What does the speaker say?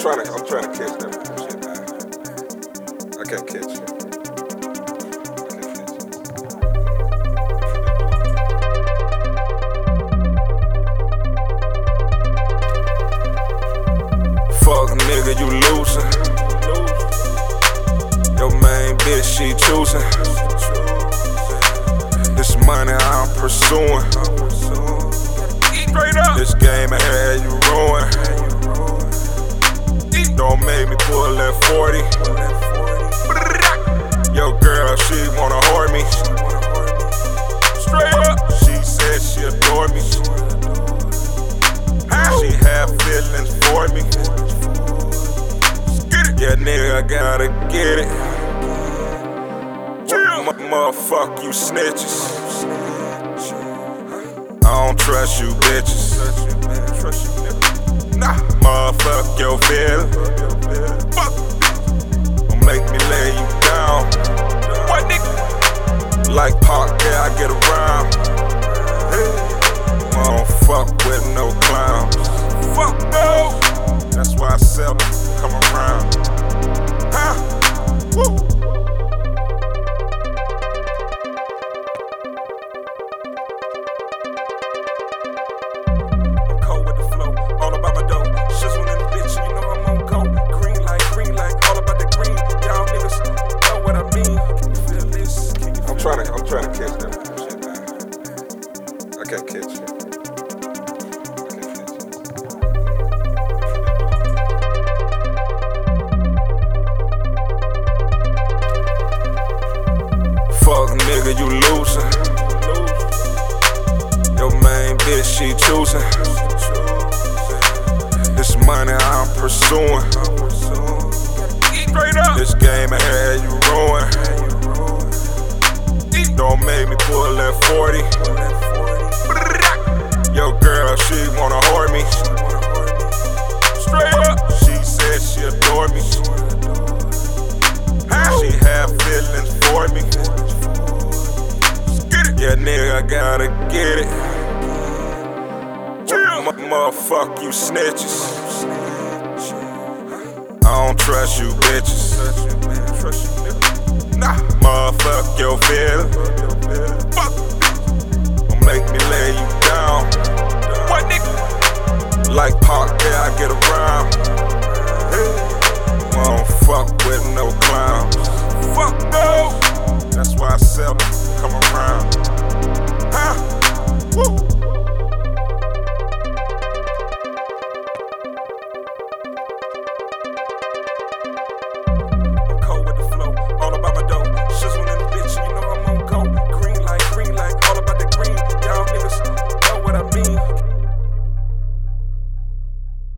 trying to, I'm trying to catch that shit, man. I can't catch it. I can't catch it. Fuck nigga, you losing. Your main bitch, she choosing. This money I'm pursuing. This game I had you ruined. Make me pull that 40. Yo, girl, she wanna whore me. Straight up. She said she adore me. She had feelings for me. Yeah, nigga, I gotta get it. M- motherfuck you snitches. I don't trust you bitches. Nah, motherfuck your feelings. Like 'Pac, yeah, I get around. I don't fuck with no clowns. Fuck no. That's why I seldom come around. Huh? Woo. I'm trying to, catch that shit, it. I can't catch it. Fuck nigga, you losing. Your main bitch, she choosing. This money I'm pursuing. Me pull that 40. Yo, girl, she wanna whore me. Straight up. She said she adore me. She had feelings for me. Yeah, nigga, I gotta get it. M- motherfuck you snitches. I don't trust you bitches. Nah. Motherfuck your feeling. Fuck. Don't make me lay you down. What nigga? Like 'Pac, yeah, I get around. Hey. I don't fuck with no clowns. Fuck no. That's why I seldom come around. Huh? Woo.